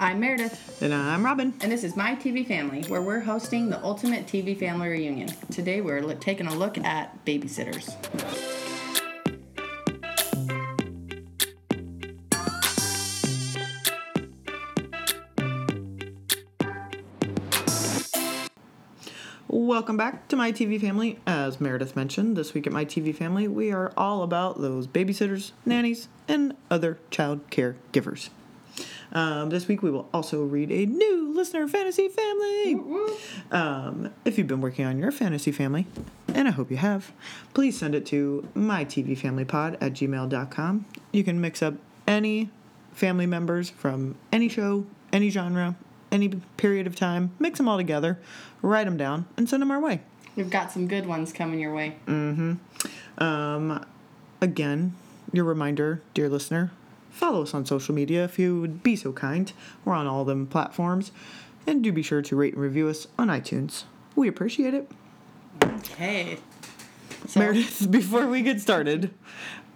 I'm Meredith, And I'm Robin. and this is My TV Family, where we're hosting the ultimate TV family reunion. Today we're taking a look at babysitters. Welcome back to My TV Family. As Meredith mentioned, this week at My TV Family, we are all about those babysitters, nannies, and other child care givers. Um, this week we will also read a new listener fantasy family. Um, if you've been working on your fantasy family, and I hope you have, please send it to mytvfamilypod at gmail.com. You can mix up any family members from any show, any genre, any period of time, mix them all together, write them down, and send them our way. We've got some good ones coming your way. Mm Um, again, your reminder, dear listener, follow us on social media if you would be so kind. We're on all them platforms. And do be sure to rate and review us on iTunes. We appreciate it. Hey. So, Meredith, before we get started,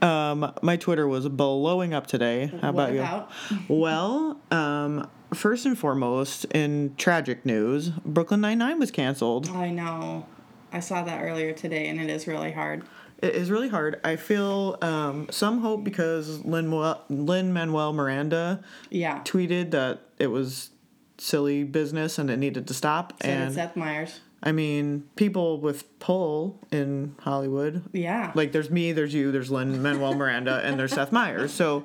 um, my Twitter was blowing up today. How what about you? about? Well, um, first and foremost, in tragic news, Brooklyn Nine-Nine was canceled. I know. I saw that earlier today, and it is really hard. It is really hard. I feel um, some hope because Lin Manuel Miranda Yeah. tweeted that it was silly business and it needed to stop. So and Seth Meyers. I mean, people with pull in Hollywood. Yeah. Like there's me, there's you, there's Lin Manuel Miranda, and there's Seth Meyers. So,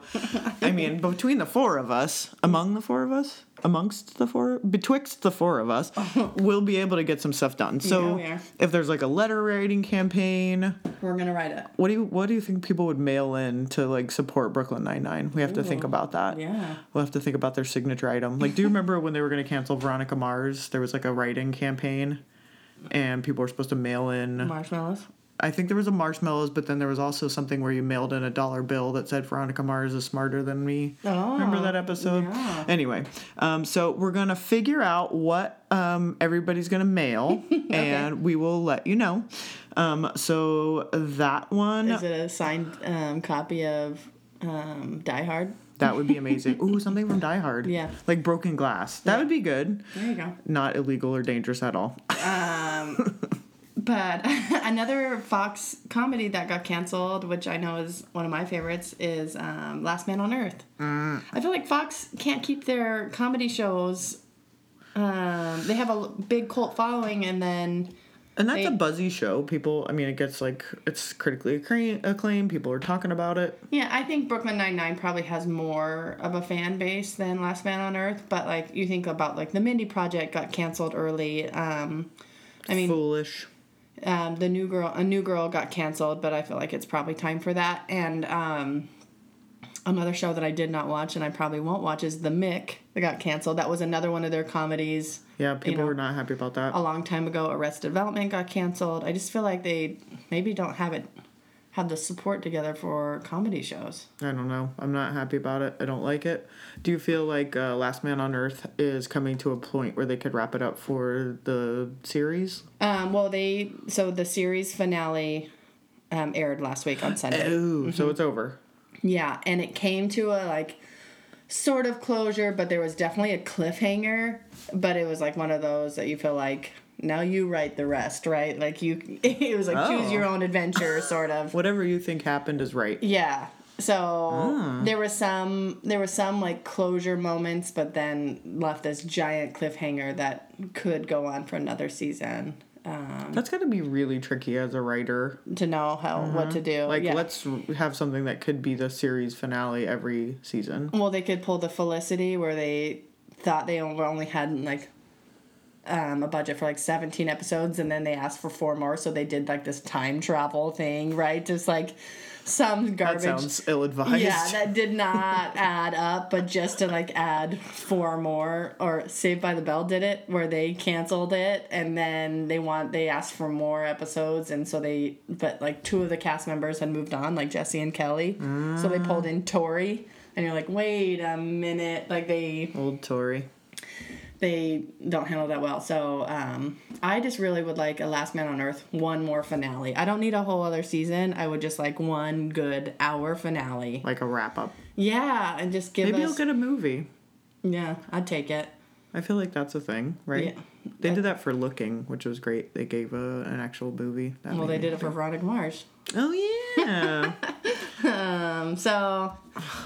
I mean, between the four of us, among the four of us, amongst the four, betwixt the four of us, we'll be able to get some stuff done. So, are. if there's like a letter writing campaign, We're going to write it. what do you what do you think people would mail in to like support Brooklyn Nine Nine? We have to think about that. Yeah. We'll have to think about their signature item. Like, do you remember when they were going to cancel Veronica Mars? There was like a write-in campaign, and people were supposed to mail in. Marshmallows. I think there was a marshmallows, but then there was also something where you mailed in a dollar bill that said Veronica Mars is smarter than me. Oh, Remember that episode? yeah. Anyway, um, so we're gonna figure out what um, everybody's gonna mail, and we will let you know. Um, so that one Is it a signed um, copy of um, Die Hard? That would be amazing. Ooh, something from Die Hard. Yeah. like Broken Glass. That would be good. There you go. Not illegal or dangerous at all. But another Fox comedy that got canceled, which I know is one of my favorites, is um, Last Man on Earth. Mm. I feel like Fox can't keep their comedy shows. Um, they have a big cult following, and then And that's a buzzy show. People, I mean, it gets like it's critically acclaimed. People are talking about it. yeah, I think Brooklyn Nine Nine probably has more of a fan base than Last Man on Earth. But like you think about like the Mindy Project got canceled early. Um, I mean, Foolish. um, the new girl a new girl got canceled but i feel like it's probably time for that and um, another show that i did not watch and i probably won't watch is the mick that got canceled that was another one of their comedies Yeah, people know, were not happy about that. a long time ago arrested development got canceled i just feel like they maybe don't have it have the support together for comedy shows I don't know. I'm not happy about it. I don't like it. Do you feel like uh, Last Man on Earth is coming to a point where they could wrap it up for the series? um, well they so the series finale um, aired last week on sunday Oh, so it's over. Yeah, and it came to a like sort of closure, but there was definitely a cliffhanger. But it was like one of those that you feel like now you write the rest, right? Like you, it was like choose Oh. your own adventure, sort of. Whatever you think happened is right. Yeah. So Ah. there was some there was some like closure moments, but then left this giant cliffhanger that could go on for another season. Um, That's got to be really tricky as a writer. to know how what to do. Mm-hmm. Like, yeah. let's have something that could be the series finale every season. Well, they could pull the Felicity where they thought they only only had like um, a budget for like 17 episodes and then they asked for four more, so they did like this time travel thing, right? Just like some garbage. That sounds ill advised. yeah, that did not add up, but just to like add four more, or Saved by the Bell did it, where they canceled it, and then they want they asked for more episodes, and so they, but like two of the cast members had moved on, like Jesse and Kelly, so they pulled in Tori, and you're like, wait a minute, like they Old Tori. They don't handle that well. So um, I just really would like a Last Man on Earth one more finale. I don't need a whole other season. I would just like one good hour finale. Like a wrap up. Yeah, and just give Maybe us you'll get a movie. Yeah, I'd take it. I feel like that's a thing, right? Yeah. They did that for Looking, which was great. They gave a, an actual movie. That Well, they did it for Veronica Mars. Oh yeah. Um, so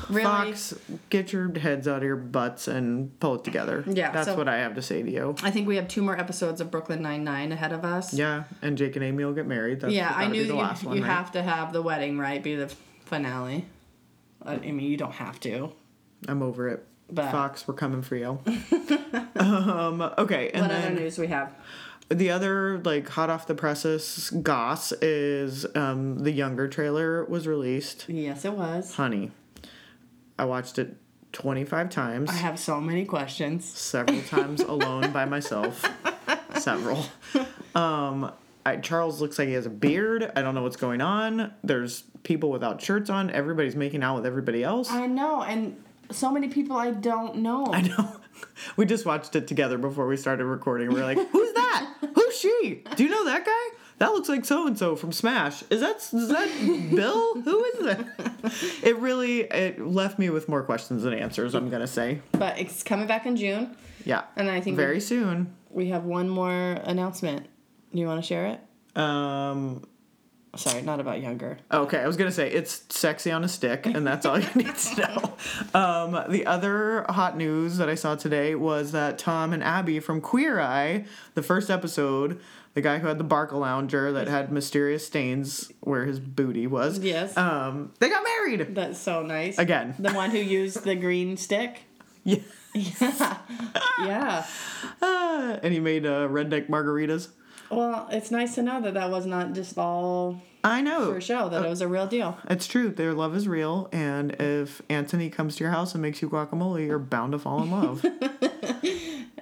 really, Fox, get your heads out of your butts and pull it together. Yeah, That's so- what I have to say to you. I think we have two more episodes of Brooklyn Nine Nine ahead of us. Yeah, and Jake and Amy will get married. That's yeah, I knew you, one, you right? have to have the wedding, right? Be the finale. I I mean, you don't have to. I'm over it. But- Fox, we're coming for you. um, okay, and what then other news we have? The other like hot off the presses goss is um, the younger trailer was released. Yes, it was. Honey, I watched it 25 times. I have so many questions. several times alone by myself. Several. Um, I, Charles looks like he has a beard. I don't know what's going on. There's people without shirts on. Everybody's making out with everybody else. I know, and so many people I don't know. I know. We just watched it together before we started recording. We are like, "Who's that? Who's she? Do you know that guy? That looks like so and so from Smash. Is that is that Bill? Who is that?" It really it left me with more questions than answers. I'm gonna say, But it's coming back in June, yeah, and I think very soon. we have one more announcement. Do you want to share it? Um, Sorry, not about younger. Okay, I was gonna say it's sexy on a stick, and that's all you need to know. Um, the other hot news that I saw today was that Tom and Abby from Queer Eye, the first episode, the guy who had the Barca Lounger that had mysterious stains where his booty was. Yes. Um, they got married That's so nice. again. The one who used the green stick. Yeah. Yeah. yeah. Ah, and he made uh, redneck margaritas. Well, it's nice to know that that was not just all I know. for show, that it was a real deal. It's true. Their love is real, and if Anthony comes to your house and makes you guacamole, you're bound to fall in love.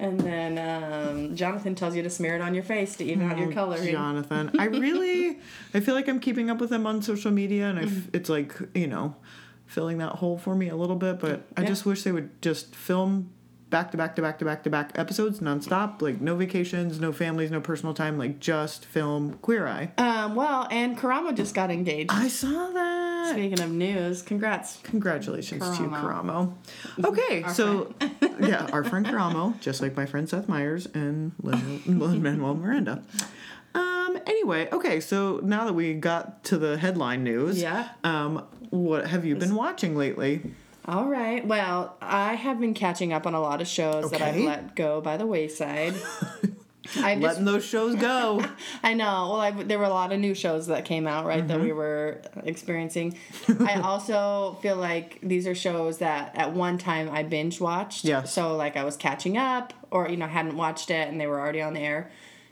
And then um, Jonathan tells you to smear it on your face to even out your color. Jonathan. I really, I feel like I'm keeping up with him on social media, and I f- it's like you know, filling that hole for me a little bit. But I Yeah. just wish they would just film back to back to back to back to back episodes nonstop. Like no vacations, no families, no personal time. Like just film Queer Eye. Um, well, and Karamo just got engaged. I saw that. Speaking of news, congrats. Congratulations to Karamo. Karamo. Okay, Our so yeah, our friend Karamo, just like my friend Seth Meyers and Lin Manuel Miranda. Um. Anyway, okay. So now that we got to the headline news, Yeah. Um. What have you been watching lately? All right. Well, I have been catching up on a lot of shows that I've let go by the wayside. I've just, Letting those shows go. I know. Well, I, there were a lot of new shows that came out, right, that Mm-hmm. we were experiencing. I also feel like these are shows that at one time I binge watched. Yes. So, like, I was catching up or, you know, hadn't watched it and they were already on the air.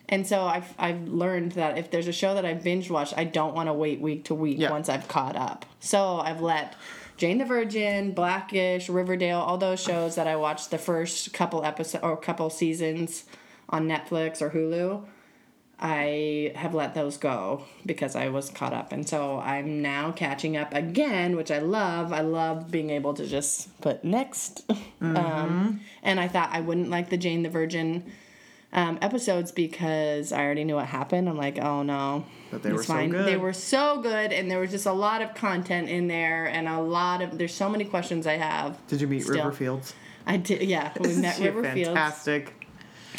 And so I've, I've learned that if there's a show that I've binge watched, I don't want to wait week to week Yeah. once I've caught up. So I've let Jane the Virgin, Blackish, Riverdale, all those shows that I watched the first couple episodes or couple seasons on Netflix or Hulu. I have let those go because I was caught up. And so I'm now catching up again, which I love. I love being able to just put next. Um, and I thought I wouldn't like the Jane the Virgin um, episodes because I already knew what happened. I'm like, oh no. But they it's were so good. They were so good, and there was just a lot of content in there, and a lot of there's so many questions I have. Did you meet Still. River Fields? I did, yeah. We met She's Riverfields. Fantastic.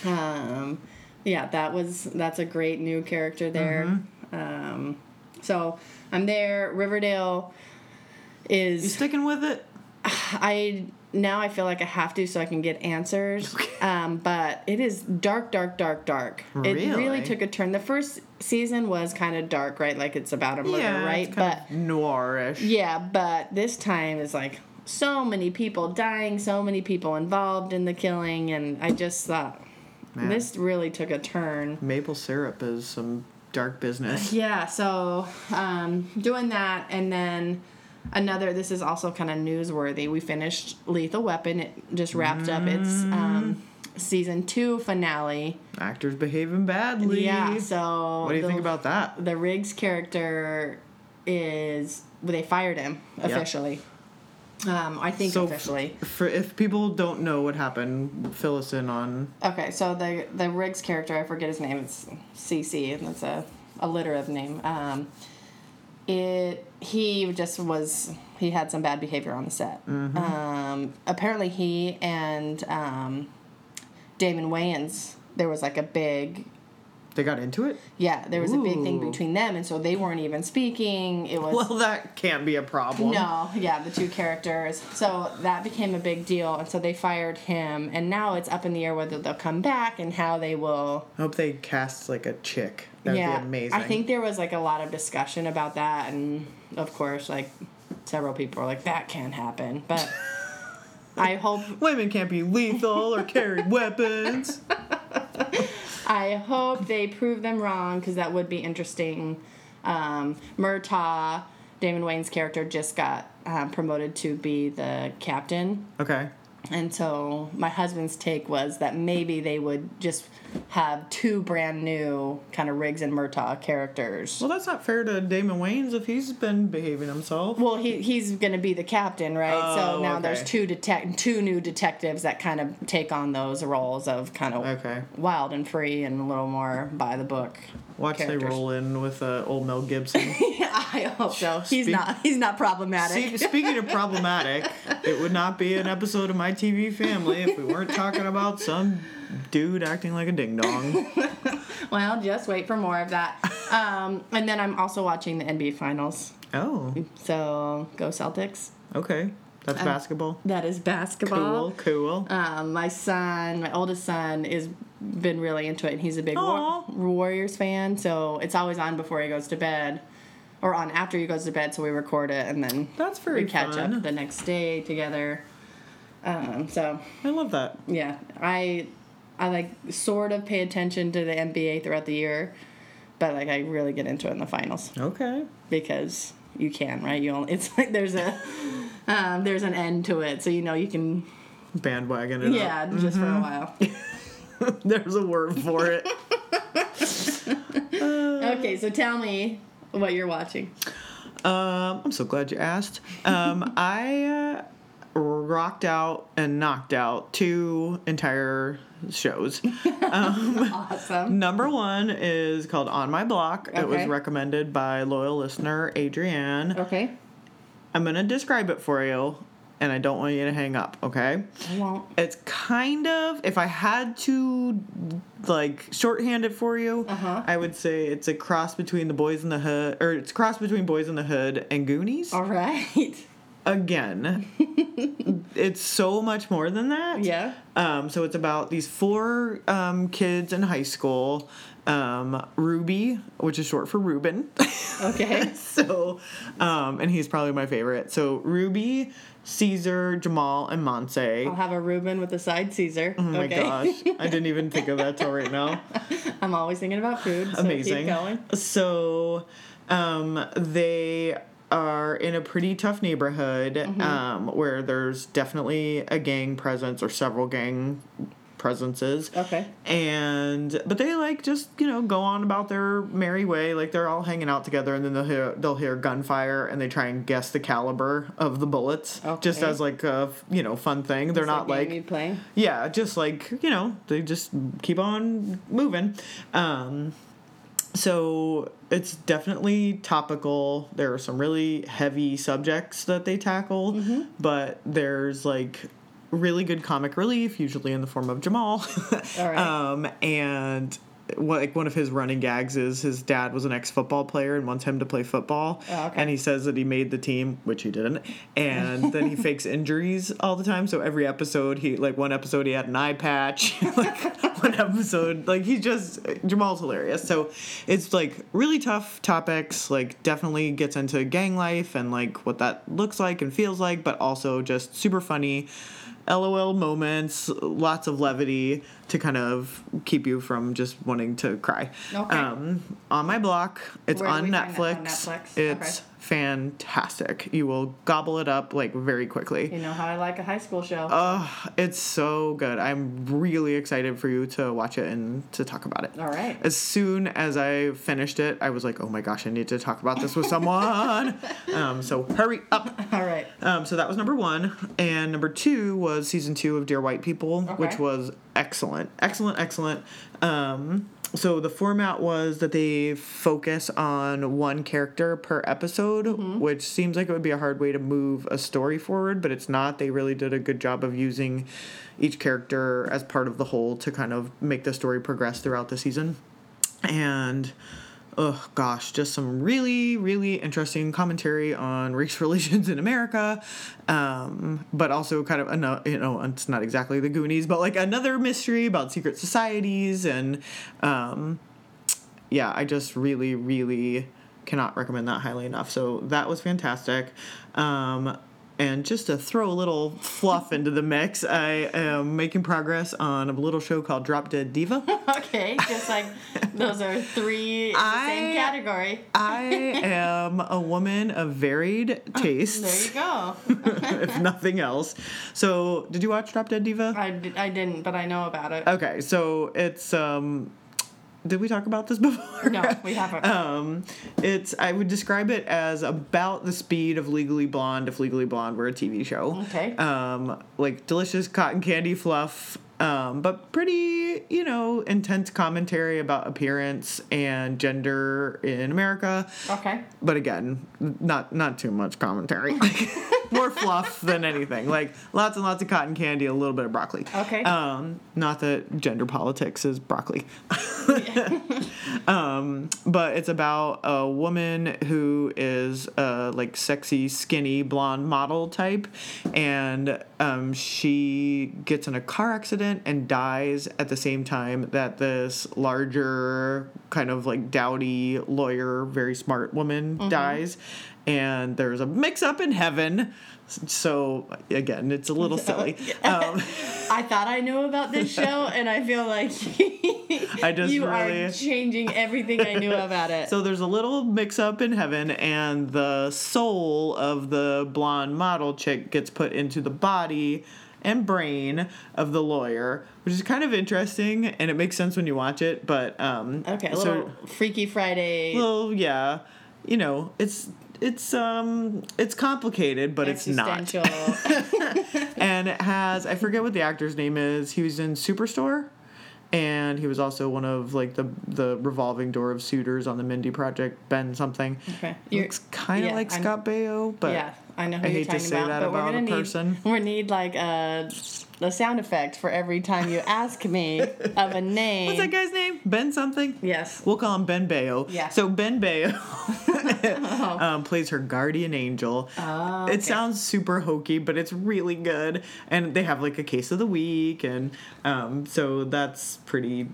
Um, yeah, that was that's a great new character there. Mm-hmm. Um, so I'm there. Riverdale You is sticking with it? I now I feel like I have to so I can get answers. Um, but it is dark, dark, dark, dark. It Really? really took a turn. The first season was kind of dark, right? Like it's about a murder, yeah, right? But noirish. yeah, but this time is like so many people dying, so many people involved in the killing, and I just thought Man. this really took a turn. Maple syrup is some dark business. Yeah, so um, doing that, and then another. This is also kind of newsworthy. We finished Lethal Weapon. It just wrapped up its um, season two finale. Actors behaving badly. Yeah, so What do you the, think about that? the Riggs character? Is well, they fired him officially. Um, I think So- officially. For if people don't know what happened, fill us in on. Okay, so the the Riggs character, I forget his name. It's CC, and it's a alliterative name. Um, it he just was he had some bad behavior on the set. Um, apparently, he and um, Damon Wayans there was like a big They got into it? yeah there was a big thing between them, and so they weren't even speaking. It was Well, that can't be a problem. no, yeah, the two characters. So that became a big deal, and so they fired him, and now it's up in the air whether they'll come back and how they will. I hope they cast like a chick. That'd yeah, be amazing. I think there was like a lot of discussion about that, and of course, like several people are like that can't happen, but I hope women can't be lethal or carry weapons. I hope they prove them wrong because that would be interesting. Um, Murtaugh, Damon Wayans' character, just got um, promoted to be the captain. Okay. And so my husband's take was that maybe they would just have two brand new kind of Riggs and Murtaugh characters. Well, that's not fair to Damon Wayans if he's been behaving himself. Well, he, he's going to be the captain, right? so Oh, now okay. there's two detec- two new detectives that kind of take on those roles of kind of Okay. wild and free and a little more by the book. Watch they roll in with uh, old Mel Gibson. I hope so. He's not he's not problematic. See, speaking of problematic, it would not be an episode of My TV Family if we weren't talking about some dude acting like a ding dong. well, just wait for more of that. Um, and then I'm also watching the NBA Finals. Oh, So go Celtics. okay. That's basketball. That is basketball. Cool, cool. Um, my son, my oldest son, is been really into it, and he's a big War- Warriors fan. So it's always on before he goes to bed, or on after he goes to bed. So we record it, and then That's very we catch fun. up the next day together. Um, so I love that. yeah, I I like sort of pay attention to the NBA throughout the year, but like I really get into it in the finals Okay. because you can, right? You only, it's like there's a um, there's an end to it, so you know you can Bandwagon it yeah just for a while. There's a word for it. okay, so tell me what you're watching. Um, I'm so glad you asked. Um, I uh, rocked out and knocked out two entire shows. Awesome. Number one is called On My Block. It was recommended by loyal listener Adrienne. Okay, I'm gonna describe it for you, and I don't want you to hang up. Okay. I won't. It's kind of if I had to like shorthand it for you, Uh-huh. I would say it's a cross between the Boys in the Hood, or it's a cross between Boys in the Hood and Goonies. All right. Again, it's so much more than that. Yeah. Um, so it's about these four um, kids in high school. Um, Ruby, which is short for Ruben. Okay. so, um, and he's probably my favorite. So Ruby, Caesar, Jamal, and Monse. I'll have a Reuben with a side Caesar. Oh my okay. gosh, I didn't even think of that till right now. I'm always thinking about food. So Amazing. So, um, they are in a pretty tough neighborhood Mm-hmm. um, where there's definitely a gang presence or several gang presences. Okay. And but they like just you know go on about their merry way like they're all hanging out together and then they'll hear they'll hear gunfire and they try and guess the caliber of the bullets just as like a you know fun thing they're not like you play. yeah, just like, you know, they just keep on moving. Um, so it's definitely topical. There are some really heavy subjects that they tackle, Mm-hmm. but there's like really good comic relief, usually in the form of Jamal. Right. um, and like one of his running gags is his dad was an ex football player and wants him to play football. Oh, okay. And he says that he made the team, which he didn't, and then he fakes injuries all the time. So every episode, he like one episode he had an eye patch, like one episode, like he just Jamal's hilarious. So it's like really tough topics. Like definitely gets into gang life and like what that looks like and feels like, but also just super funny. LOL moments, lots of levity to kind of keep you from just wanting to cry. Okay. Um, on my block, it's on Netflix. on Netflix? It's Okay. fantastic. You will gobble it up like very quickly. You know how I like a high school show. Oh, it's so good. I'm really excited for you to watch it and to talk about it. All right. As soon as I finished it, I was like, "Oh my gosh, I need to talk about this with someone." um, so hurry up. All right. Um, so that was number one, and number two was season two of Dear White People, which was excellent, excellent, excellent. Um, so the format was that they focus on one character per episode, which seems like it would be a hard way to move a story forward, but it's not. They really did a good job of using each character as part of the whole to kind of make the story progress throughout the season. And oh gosh, just some really, really interesting commentary on race relations in America, um, but also kind of you know it's not exactly the Goonies, but like another mystery about secret societies and um, yeah, I just really, really cannot recommend that highly enough. So that was fantastic. Um, and just to throw a little fluff into the mix, I am making progress on a little show called Drop Dead Diva. Okay, just like those are three in the same category. I am a woman of varied tastes. There you go. if nothing else. So, did you watch Drop Dead Diva? I, I didn't, but I know about it. Okay, so it's um did we talk about this before? No, we haven't. um it's I would describe it as about the speed of Legally Blonde if Legally Blonde were a TV show. Okay. Um like delicious cotton candy fluff um, but pretty, you know, intense commentary about appearance and gender in America. Okay. But again, not not too much commentary. More fluff than anything. Like lots and lots of cotton candy, a little bit of broccoli. Okay. Um, not that gender politics is broccoli. um, but it's about a woman who is a like sexy, skinny, blonde model type, and um, she gets in a car accident and dies at the same time that this larger, kind of like dowdy lawyer, very smart woman dies, and there's a mix up in heaven. So again, it's a little silly. Um, I thought I knew about this show, and I feel like I just you really- are changing everything I knew about it. So there's a little mix up in heaven, and the soul of the blonde model chick gets put into the body and brain of the lawyer, which is kind of interesting, and it makes sense when you watch it. But um, okay, a so- Freaky Friday. well, yeah, you know, it's it's um it's complicated, but it's not. and it has I forget what the actor's name is. He was in Superstore, and he was also one of like the the revolving door of suitors on the Mindy Project. Ben something. Okay. You're- looks kind of yeah, like I'm- Scott Baio, but yeah, I know who I you're hate to talking say about, that but we're about gonna a need person. we need like a a sound effect for every time you ask me of a name. what's that guy's name? Ben something. Yes. We'll call him Ben Baio. Yeah. So Ben Baio um, plays her guardian angel. Oh, It sounds super hokey, but it's really good. And they have like a case of the week, and um, so that's pretty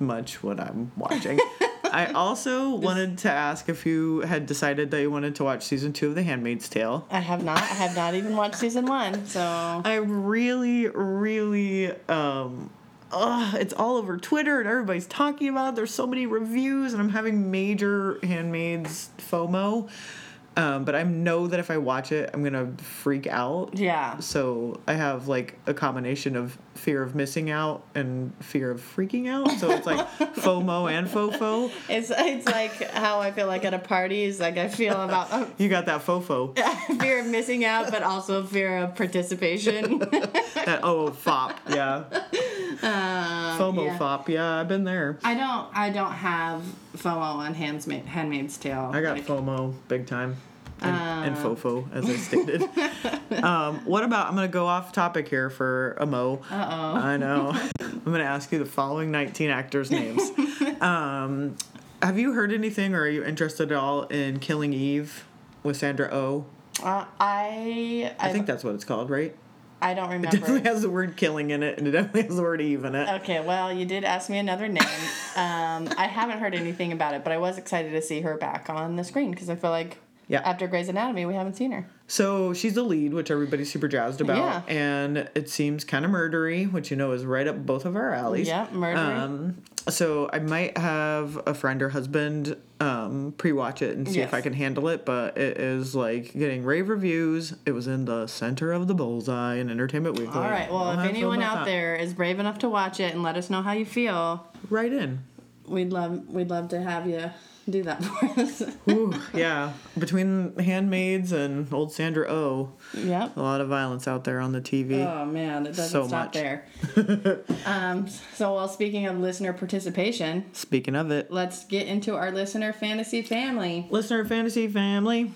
much what I'm watching. I also wanted to ask if you had decided that you wanted to watch season two of The Handmaid's Tale. I have not. I have not even watched season one. So I really, really, um, ugh, it's all over Twitter and everybody's talking about it. There's so many reviews, and I'm having major Handmaids FOMO. Um, but I know that if I watch it, I'm gonna freak out. yeah. So I have like a combination of fear of missing out and fear of freaking out. So it's like FOMO and FOFO. It's it's like how I feel like at a party is like I feel about uh, You got that FOFO. fear of missing out, but also fear of participation. That oh fop, yeah. Uh, FOMO yeah. fop, yeah. I've been there. I don't. I don't have FOMO on Handsmaid, Handmaid's Tale. I got Like, FOMO big time. And, and Uh. FOFO, as I stated. um, what about, I'm going to go off topic here for a Mo. Uh oh. I know. I'm going to ask you the following 19 actors' names. um, have you heard anything or are you interested at all in Killing Eve with Sandra Oh? Uh, I. I think that's what it's called, right? I don't remember. It definitely has the word killing in it and it definitely has the word Eve in it. Okay, well, you did ask me another name. Um, I haven't heard anything about it, but I was excited to see her back on the screen because I feel like Yeah. after Grey's Anatomy, we haven't seen her. So she's the lead, which everybody's super jazzed about, Yeah. and it seems kind of murdery, which you know is right up both of our alleys. Yeah, murdery. Um, so I might have a friend or husband um, pre-watch it and see if I can handle it, but it is like getting rave reviews. It was in the center of the bullseye in Entertainment Weekly. All right. Well, if anyone out that. there is brave enough to watch it and let us know how you feel, write in. We'd love we'd love to have you do that for us. Ooh, yeah. Between handmaids and old Sandra O, yep. a lot of violence out there on the TV. Oh man, it doesn't So stop much. there. um, so, well, speaking of listener participation, Speaking of it, let's get into our listener fantasy family. listener fantasy family.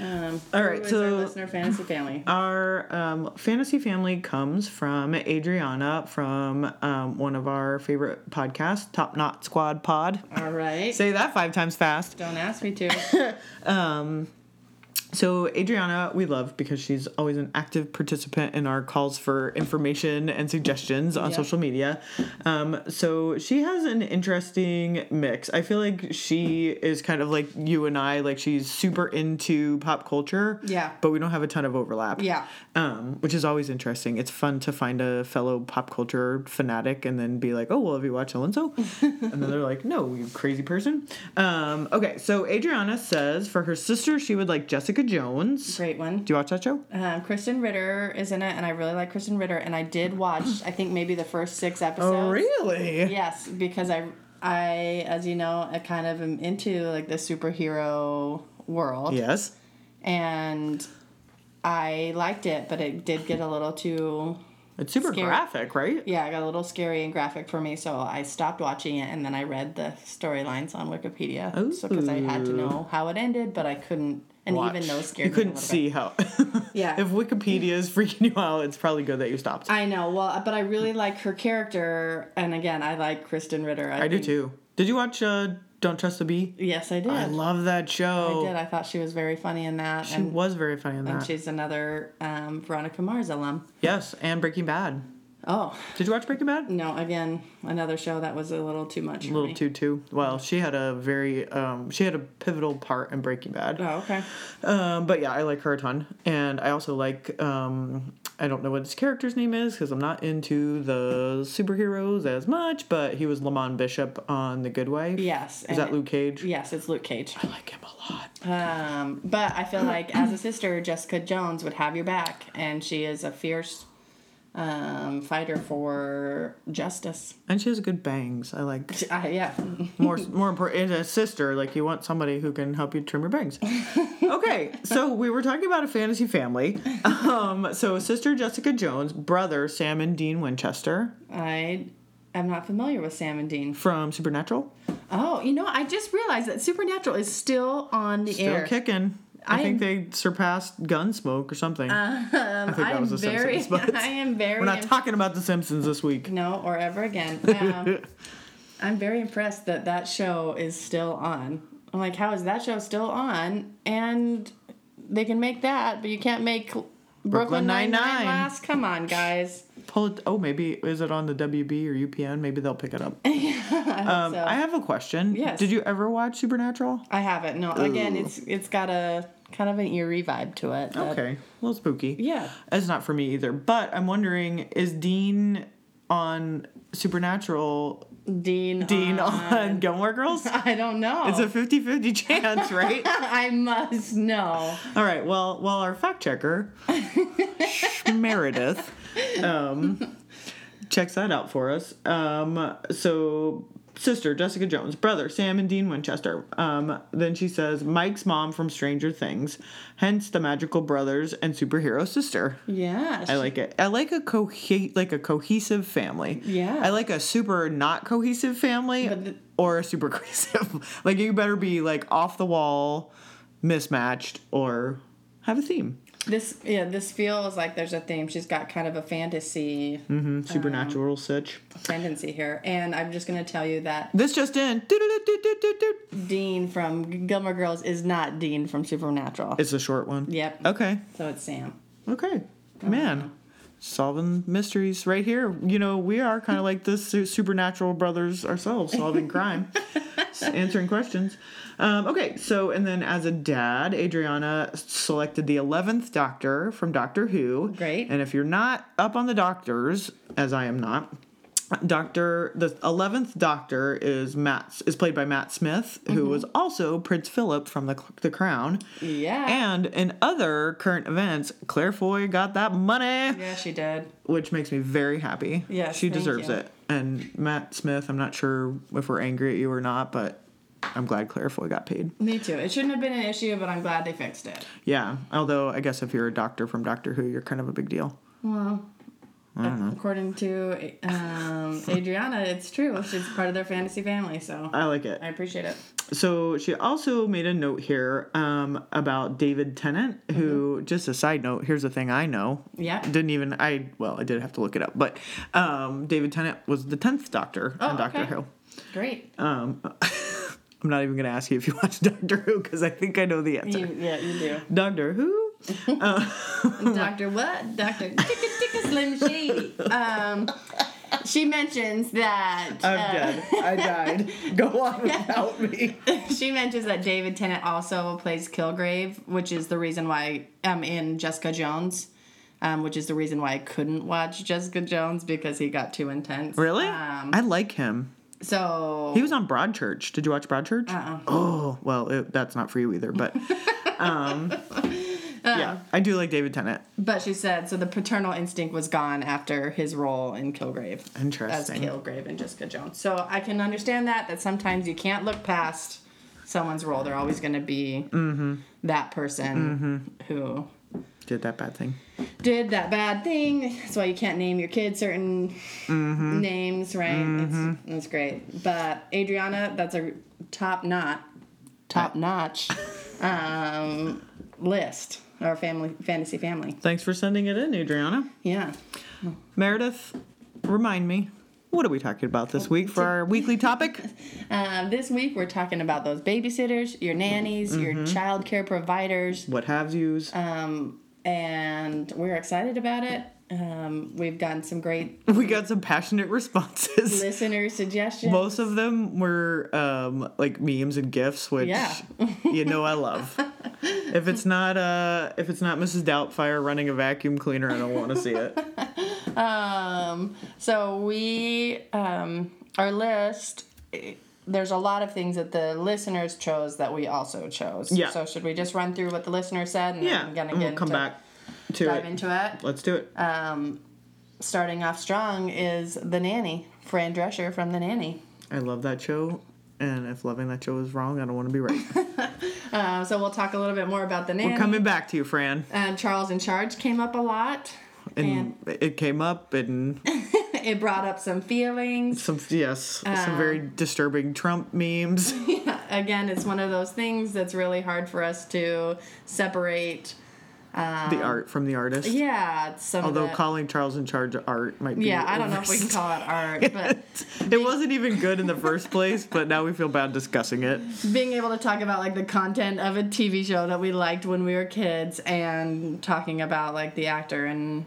Um, All right, so- our listener fantasy family. Our um, fantasy family comes from Adriana from um, one of our favorite podcasts, Top Knot Squad Pod. All right. Say that five times fast. Don't ask me to. So Adriana, we love because she's always an active participant in our calls for information and suggestions on Yeah. social media. Um, so she has an interesting mix. I feel like she is kind of like you and I, like she's super into pop culture. Yeah. But we don't have a ton of overlap. Yeah. Um, which is always interesting. It's fun to find a fellow pop culture fanatic and then be like, "Oh, well, have you watched Alonso?" and So? And then they're like, "No, you crazy person." Um, okay, so Adriana says for her sister, she would like Jessica Jones. Great one. Do you watch that show? Um, Krysten Ritter is in it, and I really like Krysten Ritter. And I did watch, I think maybe the first six episodes. Oh, really? Yes, because I, I, as you know, I kind of am into like the superhero world. Yes. And I liked it, but it did get a little too. It's super Scary. graphic, right? Yeah, it got a little scary and graphic for me, so I stopped watching it, and then I read the storylines on Wikipedia, so because I had to know how it ended, but I couldn't, and Watch. even those scared You couldn't little bit. see how. Yeah. if Wikipedia is freaking you out, it's probably good that you stopped. I, I know. Well, but I really like her character, and again, I like Krysten Ritter. I, do too. Did you watch uh, Don't Trust the Bee? Yes, I did. I love that show. I did. I thought she was very funny in that, She and, was very funny in that. and she's another um, Veronica Mars alum. Yes, and Breaking Bad. Oh Did you watch Breaking Bad? no! Again, another show that was a little too much A little me. too too. Well, she had a very um, she had a pivotal part in Breaking Bad. Oh, okay. Um, but yeah, I like her a ton, and I also like um, I don't know what his character's name is because I'm not into the superheroes as much. But he was Lemond Bishop on The Good Wife. Yes. Is that Luke Cage? Yes, it's Luke Cage. I like him a lot. Um, but I feel like as a sister, Jessica Jones would have your back, and she is a fierce um, fighter for justice. And she has good bangs. I like Uh, yeah. more more important as a sister. Like you want somebody who can help you trim your bangs. okay, so we were talking about a fantasy family. Um, so sister Jessica Jones, brother Sam and Dean Winchester I am not familiar with Sam and Dean. from Supernatural. Oh, you know, I just realized that Supernatural is still on the Still air. Still kicking. I, I think am- they surpassed Gunsmoke or something. Um, I think that I'm was The very, Simpsons, but I am very. we're not im- talking about The Simpsons this week. no, or ever again. Um, I'm very impressed that that show is still on. I'm like, how is that show still on? And they can make that, but you can't make Brooklyn Nine Nine last. Come on, guys. Pull it. Oh, maybe is it on the WB or UPN? Maybe they'll pick it up. I Um, so. I have a question. Yes. Did you ever watch Supernatural? I haven't. No, again, it's it's got a kind of an eerie vibe to it. that- Okay, a little spooky. Yeah. It's not for me either. But I'm wondering, is Dean on Supernatural? Dean. Dean on- on Gilmore Girls? I don't know. It's a 50-50 chance, right? I must know. All right. Well, well, our fact checker, Meredith, um, checks that out for us. Um, so sister Jessica Jones, brother Sam and Dean Winchester. Um, then she says Mike's mom from Stranger Things, hence the magical brothers and superhero sister. Yeah. I like it. I like a cohe- like a cohesive family. Yeah. I like a super not cohesive family the- or a super cohesive. like you better be like off the wall, mismatched, or have a theme. This yeah, this feels like there's a theme. She's got kind of a fantasy hmm Supernatural sitch. tendency here, and I'm just gonna tell you that This just in. Dean from Gilmore Girls is not Dean from Supernatural. It's a short one. yep. Okay. So it's Sam. Okay. Man. Solving mysteries right here. You know, we are kind of like the su- supernatural brothers ourselves, solving crime, answering questions. Um, okay, so, and then as a dad, Adriana selected the 11th Doctor from Doctor Who. Great. And if you're not up on the doctors, as I am not, Doctor the eleventh Doctor is Matt is played by Matt Smith, who was also Prince Philip from the the Crown. Yeah. And in other current events, Claire Foy got that money, yeah, she did. which makes me very happy. Yes, she deserves you. it. And Matt Smith, I'm not sure if we're angry at you or not, but I'm glad Claire Foy got paid. Me too. It shouldn't have been an issue, but I'm glad they fixed it. Yeah, although I guess if you're a doctor from Doctor Who, you're kind of a big deal. Well, according to um, Adriana, it's true. She's part of their fantasy family, so I like it. I appreciate it. So she also made a note here um, about David Tennant, who, just a side note, here's the thing I know. Yeah. Didn't even, I, well, I did have to look it up, but um, David Tennant was the 10th Doctor Oh, in Doctor okay. Who. Great. Um, I'm not even going to ask you if you watch Doctor Who because I think I know the answer. You, yeah, you do. Doctor Who? Doctor what? Doctor Ticka Ticka Slim Shady. Um, she mentions that I'm uh, dead. I died. Go on without me. she mentions that David Tennant also plays Kilgrave, which is the reason why I'm in Jessica Jones. Um, which is the reason why I couldn't watch Jessica Jones because he got too intense. Really? Um, I like him. So He was on Broadchurch. Did you watch Broadchurch? Uh-uh. Oh, well, it, that's not for you either, but um, yeah, I do like David Tennant. But she said so the paternal instinct was gone after his role in Kilgrave. Interesting. As Kilgrave and Jessica Jones. So I can understand that that sometimes you can't look past someone's role. They're always going to be Mm-hmm. that person who Did that bad thing. did that bad thing. That's why you can't name your kid certain Mm-hmm. names, right? It's, it's great. But Adriana, that's a top not top notch um, list. Our family fantasy family. Thanks for sending it in, Adriana. Yeah. Meredith, remind me, what are we talking about this week for our weekly topic? Um, this week we're talking about those babysitters, your nannies, your Mm-hmm. child care providers, What have yous? um, and we're excited about it. Um, we've gotten some great we got some passionate responses. listener suggestions. Most of them were um, like memes and gifs, which Yeah. you know I love. If it's not uh, if it's not Mrs. Doubtfire running a vacuum cleaner, I don't want to see it. Um, so we, um, our list, there's a lot of things that the listeners chose that we also chose. Yeah. So should we just run through what the listener said and Yeah, then gonna and get we'll come back to dive it. into it? Let's do it. Um, starting off strong is The Nanny, Fran Drescher from The Nanny. I love that show, and if loving that show is wrong, I don't want to be right. Uh, so we'll talk a little bit more about The Nanny. We're coming back to you, Fran. Um, Charles in Charge came up a lot. And it came up, and It brought up some feelings. some yes, some very disturbing Trump memes. Again, it's one of those things that's really hard for us to separate. the art from the artist. Yeah, some Although calling Charles in Charge of art might be. Yeah, I don't know if we can call it art, but it wasn't even good in the first place, but now we feel bad discussing it. being able to talk about like the content of a TV show that we liked when we were kids and talking about like the actor and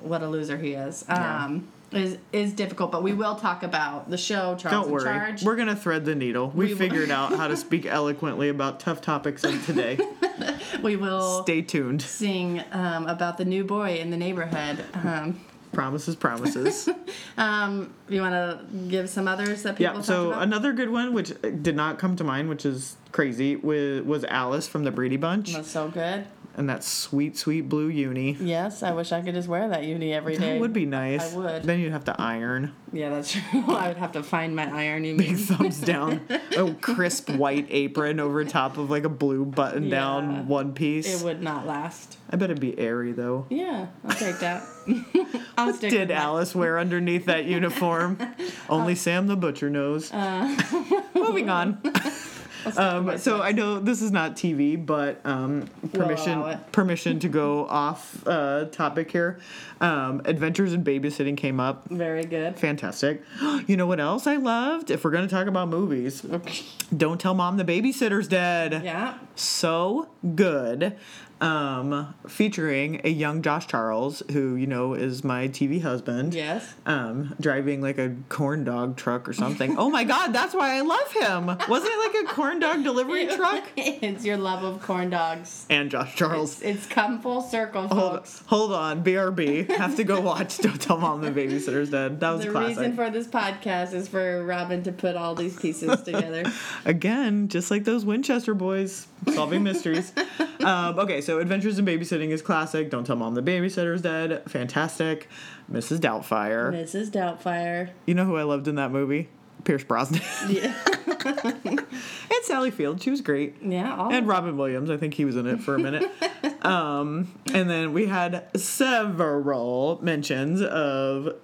what a loser he is um, is is difficult. But we will talk about the show Charles Don't in worry. Charge. We're gonna thread the needle. We, We figured out how to speak eloquently about tough topics of today. We will Stay tuned. sing um, about the new boy in the neighborhood. Um, Promises, promises. um, you want to give some others that people yeah. So about? another good one, which did not come to mind, which is crazy, was, was Alice from the Brady Bunch, That's so good. And that sweet, sweet blue uni. Yes, I wish I could just wear that uni every day. That would be nice. I would. Then you'd have to iron. Yeah, that's true. I would have to find my iron. Big thumbs down. A crisp white apron over top of like a blue button Yeah. down one piece. It would not last. I bet it'd be airy though. Yeah, I'll take that. I'll stick Did with that. Alice wear underneath that uniform? Uh, Only Sam the Butcher knows. Uh, Moving on. Um, so I know this is not TV, but um, permission permission to go off uh, topic here. Um, Adventures in Babysitting came up. Very good. Fantastic. You know what else I loved? If we're gonna talk about movies, Don't Tell Mom the Babysitter's Dead. Yeah. So good. Um, featuring a young Josh Charles, who you know is my TV husband. Yes. Um, driving like a corn dog truck or something. oh my God, that's why I love him. Wasn't it like a corn dog delivery truck? it's your love of corn dogs. And Josh Charles. It's come full circle, Hold, folks. hold on, BRB. Have to go watch Don't Tell Mom the Babysitter's Dead. That was The a classic. reason for this podcast is for Robin to put all these pieces together. Again, just like those Winchester boys, solving mysteries. um, okay, so so Adventures in Babysitting is classic. Don't tell mom the babysitter's dead. Fantastic. Mrs. Doubtfire. Mrs. Doubtfire. You know who I loved in that movie? Pierce Brosnan. Yeah. and Sally Field. She was great. yeah. All And Robin Williams. I think he was in it for a minute. um, and then we had several mentions of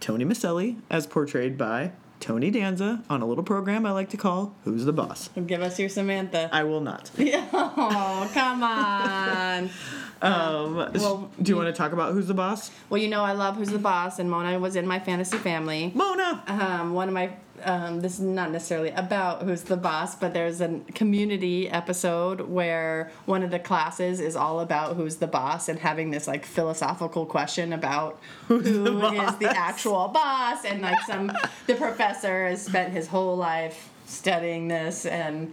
Tony Micelli as portrayed by Tony Danza on a little program I like to call Who's the Boss? Give us your Samantha. I will not. oh, come on. Um, well, do you want to talk about Who's the Boss? Well, you know I love Who's the Boss, and Mona was in my fantasy family. Mona! Um, one of my um, this is not necessarily about who's the boss, but there's a community episode where one of the classes is all about who's the boss and having this like philosophical question about who is the the, actual boss, and like some the professor has spent his whole life studying this and.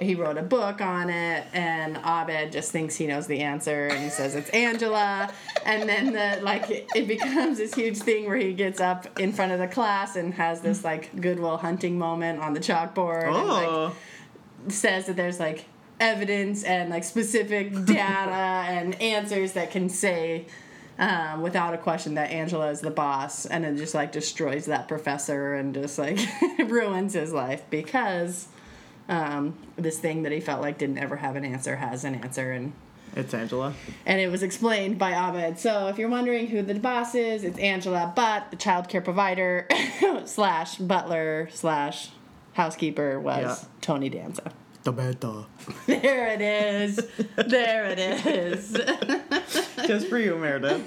He wrote a book on it, and Abed just thinks he knows the answer, and he says it's Angela. And then the like, it becomes this huge thing where he gets up in front of the class and has this like Good Will Hunting moment on the chalkboard, and like Oh, says that there's like evidence and like specific data and answers that can say um, without a question that Angela is the boss, and it just like destroys that professor and just like ruins his life because um, this thing that he felt like didn't ever have an answer has an answer and. it's Angela. And it was explained by Abed. So if you're wondering who the boss is, it's Angela, but the child care provider slash butler slash housekeeper was Yeah. Tony Danza. The beta. There it is. there it is. Just for you, Meredith.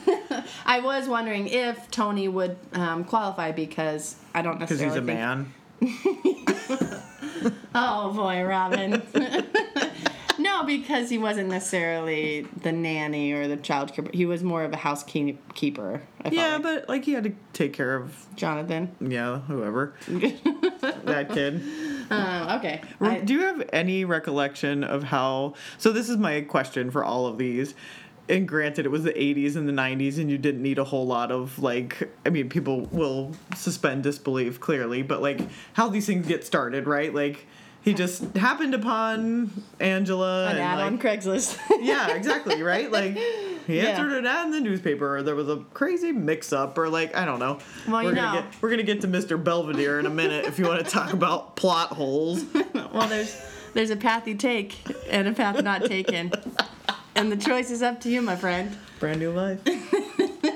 I was wondering if Tony would um, qualify because I don't necessarily. Because necessarily he's a think- man. Oh boy, Robin. no, because he wasn't necessarily the nanny or the child care. He was more of a housekeeper. I Yeah, like. but like he had to take care of, Jonathan. yeah, whoever. that kid. Um, okay. Do you have any recollection of how? So this is my question for all of these. And granted, it was the '80s and the '90s, and you didn't need a whole lot of like. I mean, people will suspend disbelief clearly, but like how these things get started, right? Like he just happened upon Angela an and ad on Craigslist. yeah, exactly, right? Like he Yeah. answered an ad in the newspaper, or there was a crazy mix-up, or like I don't know. Well, you we're gonna know. get we're gonna get to Mr. Belvedere in a minute if you want to talk about plot holes. well, there's there's a path you take and a path not taken, and the choice is up to you, my friend. Brand new life.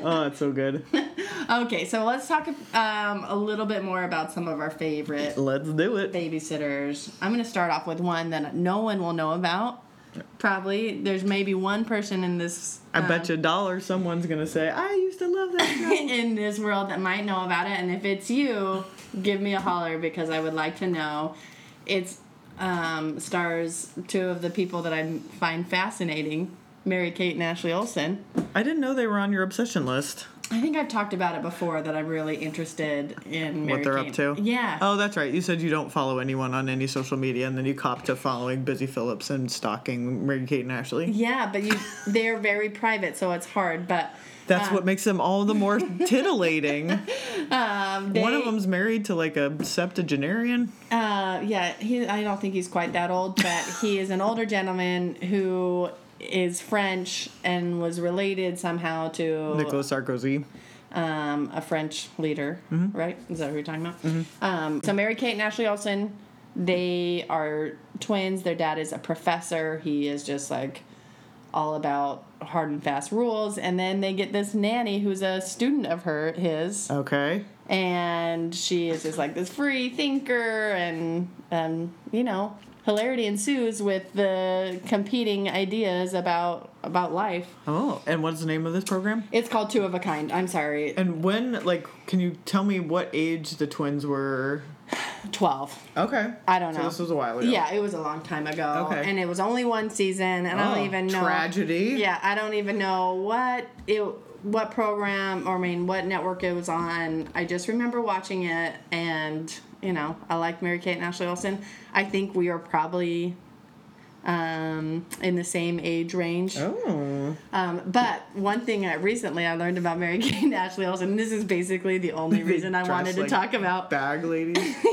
oh, it's so good. Okay, so let's talk um, a little bit more about some of our favorite Let's do it. babysitters. I'm going to start off with one that no one will know about. Probably there's maybe one person in this. I um, bet you a dollar someone's gonna say, I used to love that show. in this world that might know about it, and if it's you, give me a holler because I would like to know. It's um, stars two of the people that I find fascinating, Mary Kate and Ashley Olsen. I didn't know they were on your obsession list. I think I've talked about it before that I'm really interested in Mary what they're Kate. up to. Yeah. Oh, that's right. You said you don't follow anyone on any social media, and then you cop to following Busy Phillips and stalking Mary Kate and Ashley. Yeah, but you they're very private, so it's hard. But That's um, what makes them all the more titillating. um, One of them's married to like a septuagenarian. Uh, yeah, he. I don't think he's quite that old, but he is an older gentleman who is French and was related somehow to Nicolas Sarkozy. um, a French leader, right? Is that who you're talking about? Um, so Mary Kate and Ashley Olsen, they are twins. Their dad is a professor. He is just like all about hard and fast rules. And then they get this nanny who's a student of her his Okay. and she is just like this free thinker and um, you know hilarity ensues with the competing ideas about about life Oh, and what's the name of this program? it's called two of a kind i'm sorry And when, like, can you tell me what age the twins were? 12 Okay. i don't know So this was a while ago. yeah it was a long time ago Okay. and it was only one season and i Oh, don't even know Tragedy. yeah i don't even know what it what program or i mean what network it was on i just remember watching it and you know i like mary kate and ashley olsen i think we are probably um, in the same age range Oh. um, but one thing I recently I learned about Mary Kate and Ashley Olsen, and this is basically the only reason I wanted to like talk about Bag ladies.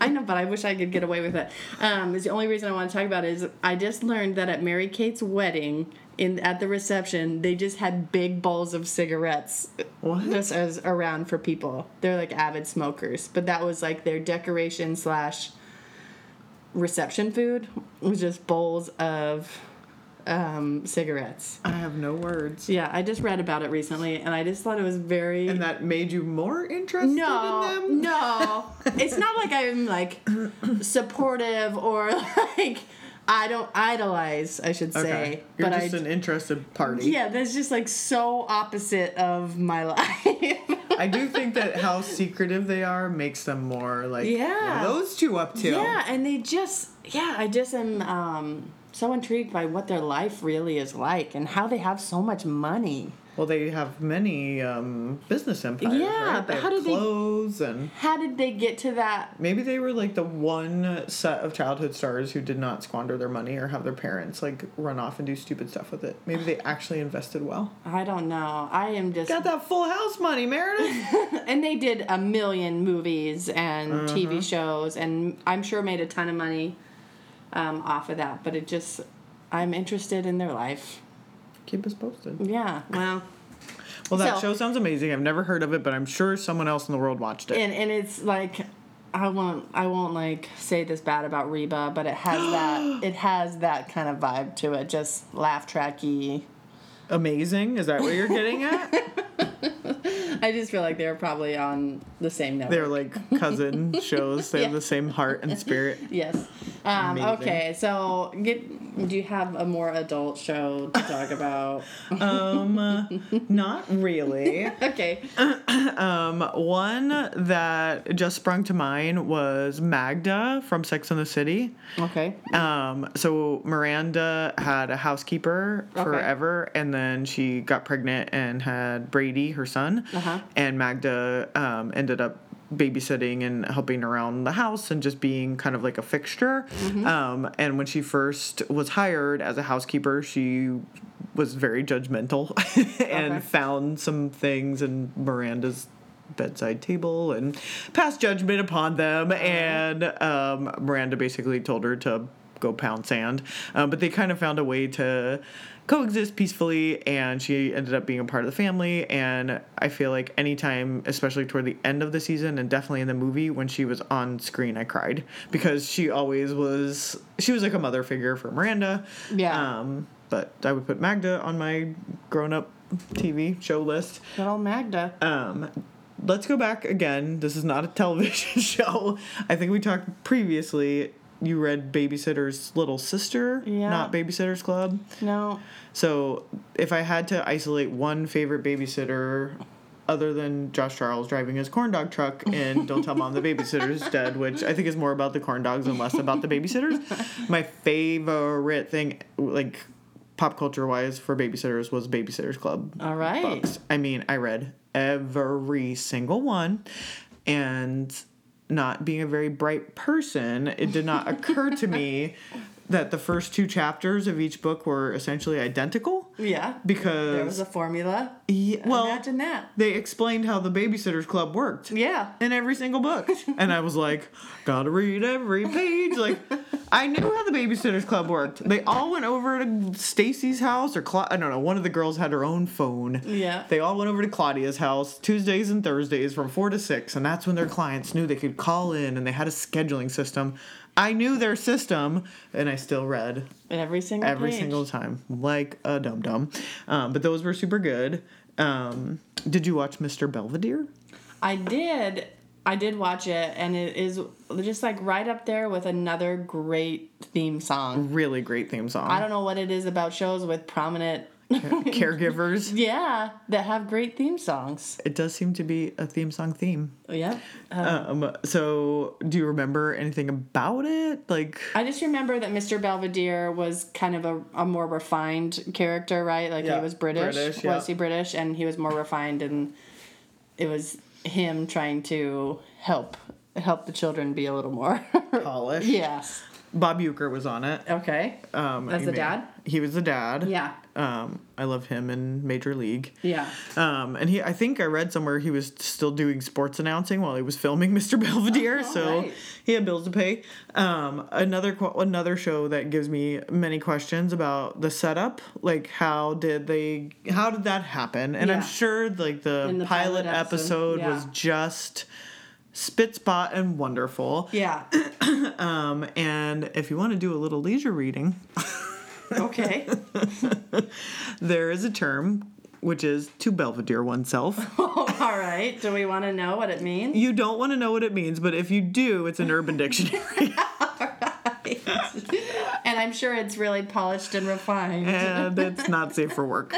I know, but I wish I could get away with it. Um, is the only reason I want to talk about it is I just learned that at Mary Kate's wedding, in at the reception, they just had big bowls of cigarettes What? just as around for people. They're like avid smokers, but that was like their decoration slash reception food was just bowls of um, cigarettes. I have no words. Yeah, I just read about it recently, and I just thought it was very. And that made you more interested no, in them? no, it's not like I'm like supportive or like I don't idolize. I should say, Okay. You're but just I an interested party. yeah, that's just like so opposite of my life. I do think that how secretive they are makes them more like Yeah. what are those two up to? yeah, and they just yeah, I just am um, so intrigued by what their life really is like and how they have so much money. Well, they have many um, business empires. Yeah, right? but They how did they- clothes and How did they get to that? maybe they were like the one set of childhood stars who did not squander their money or have their parents like run off and do stupid stuff with it. Maybe they actually invested well. I don't know. I am just Got that Full House money, Meredith. and they did a million movies and Uh-huh. TV shows, and I'm sure made a ton of money um, off of that. But it just, I'm interested in their life. Keep us posted. Yeah, well, Well, that So- show sounds amazing. I've never heard of it, but I'm sure someone else in the world watched it. and and it's like, I won't, I won't like say this bad about Reba, but it has that, it has that kind of vibe to it, just laugh tracky. Amazing. Is that what you're getting at? I just feel like they're probably on the same network. They're like cousin shows. They have the same heart and spirit. Yes. Um, okay, so get. Do you have a more adult show to talk about? Um, uh, not really. okay. Um, one that just sprung to mind was Magda from Sex and the City. Okay. Um, so Miranda had a housekeeper Okay. forever, and then she got pregnant and had Brady, her son. Uh-huh. And Magda um, ended up babysitting and helping around the house and just being kind of like a fixture. Mm-hmm. Um, and when she first was hired as a housekeeper, she was very judgmental and Okay. found some things in Miranda's bedside table and passed judgment upon them. And um, Miranda basically told her to go pound sand. Um, but they kind of found a way to coexist peacefully, and she ended up being a part of the family. And I feel like anytime, especially toward the end of the season, and definitely in the movie, when she was on screen, I cried because she always was. She was like a mother figure for Miranda. Yeah. Um, but I would put Magda on my grown-up TV show list. Good old Magda. Um, let's go back again. This is not a television show. I think we talked previously. You read Babysitter's Little Sister, Yeah. not Babysitter's Club. No. So if I had to isolate one favorite babysitter, other than Josh Charles driving his corn dog truck in Don't Tell Mom the Babysitter's Dead, which I think is more about the corn dogs and less about the babysitters, my favorite thing, like pop culture wise, for babysitters was Babysitter's Club All right. books. I mean, I read every single one, and not being a very bright person, it did not occur to me that the first two chapters of each book were essentially identical Yeah. because There was a formula. Yeah, well, Imagine that. they explained how the Babysitters Club worked Yeah. in every single book. and I was like, gotta read every page. Like, I knew how the Babysitters Club worked. They all went over to Stacy's house, or Cla- I don't know, one of the girls had her own phone. Yeah. They all went over to Claudia's house Tuesdays and Thursdays from 4 to 6, and that's when their clients knew they could call in and they had a scheduling system. I knew their system, and I still read Every single every page. single time like a dum dum. Um, but those were super good. Um, did you watch Mr. Belvedere? I did. I did watch it, and it is just like right up there with another great theme song. Really great theme song. I don't know what it is about shows with prominent, Caregivers. yeah, that have great theme songs. It does seem to be a theme song theme. Yeah. Uh, Um, so do you remember anything about it? Like, I just remember that Mr. Belvedere was kind of a, a more refined character, right? Like Yeah, he was British. British, yeah. Was he British? And he was more refined, and it was him trying to help help the children be a little more polished. yes. Bob Uecker was on it. Okay. Um, As he the dad? He was the dad. Yeah. Um, I love him in Major League. Yeah. Um, and he, I think I read somewhere he was still doing sports announcing while he was filming Mr. Belvedere, Oh, so right. he had bills to pay. Um, another another show that gives me many questions about the setup, like how did they, how did that happen? And I'm sure like the, the pilot, pilot episode, episode, was just spit spot and wonderful. Yeah. Um, and if you want to do a little leisure reading, Okay. there is a term which is to Belvedere oneself. All right. Do we want to know what it means? You don't want to know what it means, but if you do, it's an urban dictionary. and I'm sure it's really polished and refined. and it's not safe for work.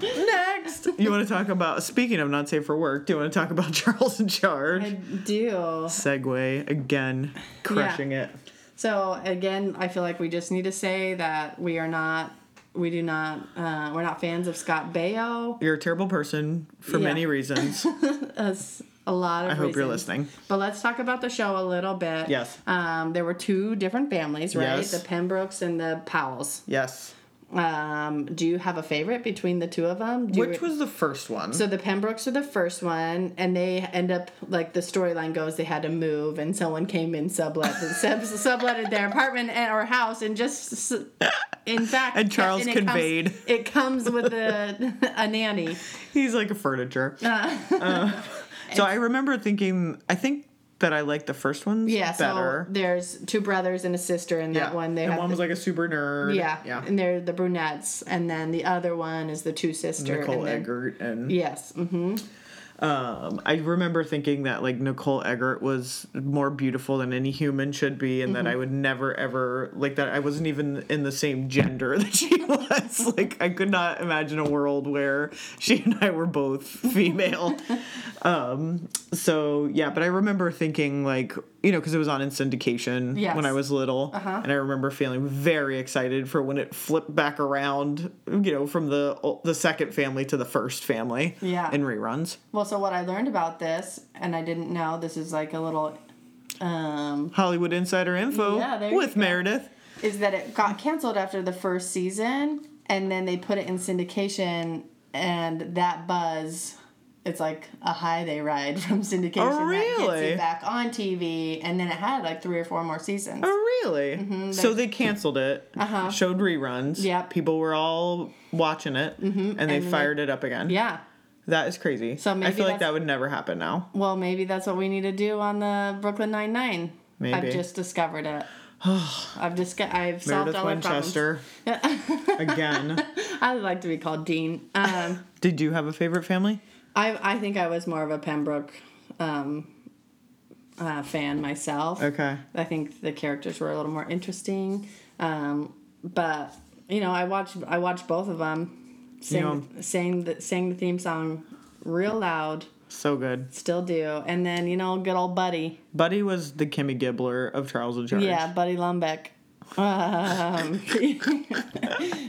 Next, you want to talk about, speaking of not safe for work, do you want to talk about Charles in Charge? I do. Segue again, crushing it. So again, I feel like we just need to say that we are not, we do not, uh, we're not fans of Scott Baio. You're a terrible person for Yeah. many reasons. As a lot of I hope you're listening. But let's talk about the show a little bit. Yes. Um, there were two different families, right? Yes. The Pembrokes and the Powells. Yes. Um, do you have a favorite between the two of them? Do you- Which was the first one? So the Pembrokes are the first one, and they end up like the storyline goes. They had to move, and someone came in sublet sub, subletted their apartment and, or house, and just in fact, And Charles it comes- conveyed. it comes with a a nanny. He's like a furniture. Uh, so I remember thinking, I think that I like the first ones Yeah, better. so there's two brothers and a sister in that one. They and one the- was like a super nerd. yeah, Yeah. and they're the brunettes, and then the other one is the two sister. Nicole and then- Eggert and Yes. hmm um, I remember thinking that like Nicole Eggert was more beautiful than any human should be, and Mm-hmm. that I would never ever like that I wasn't even in the same gender that she was. like I could not imagine a world where she and I were both female. um, so yeah, but I remember thinking like you know because it was on in syndication Yes. when I was little, Uh-huh. and I remember feeling very excited for when it flipped back around, you know, from the the second family to the first family. Yeah. In reruns. Well, so what I learned about this, and I didn't know, this is like a little, um, Hollywood Insider Info Yeah, you with. Meredith. is that it got canceled after the first season, and then they put it in syndication, and that buzz. It's like a high they ride from syndication Oh, that gets really? it back on TV, and then it had like three or four more seasons. Oh, really? So they canceled it, Mm-hmm, Uh-huh. showed reruns. Yep. People were all watching it, and they then they- fired it up again. Yeah. That is crazy. So I feel like that would never happen now. Well, maybe that's what we need to do on the Brooklyn Nine Nine. Maybe. I've just discovered it. I've just I've solved Meredith all our problems. Winchester. again. I would like to be called Dean. Um, Did you have a favorite family? I I think I was more of a Pembroke um, uh, fan myself. Okay. I think the characters were a little more interesting, um, but you know I watched I watched both of them. Sing, know- sang the sang the theme song real loud. So good. Still do, and then you know good old Buddy. Buddy was the Kimmy Gibbler of Charles in Charge. Yeah, Buddy Lembeck. Um,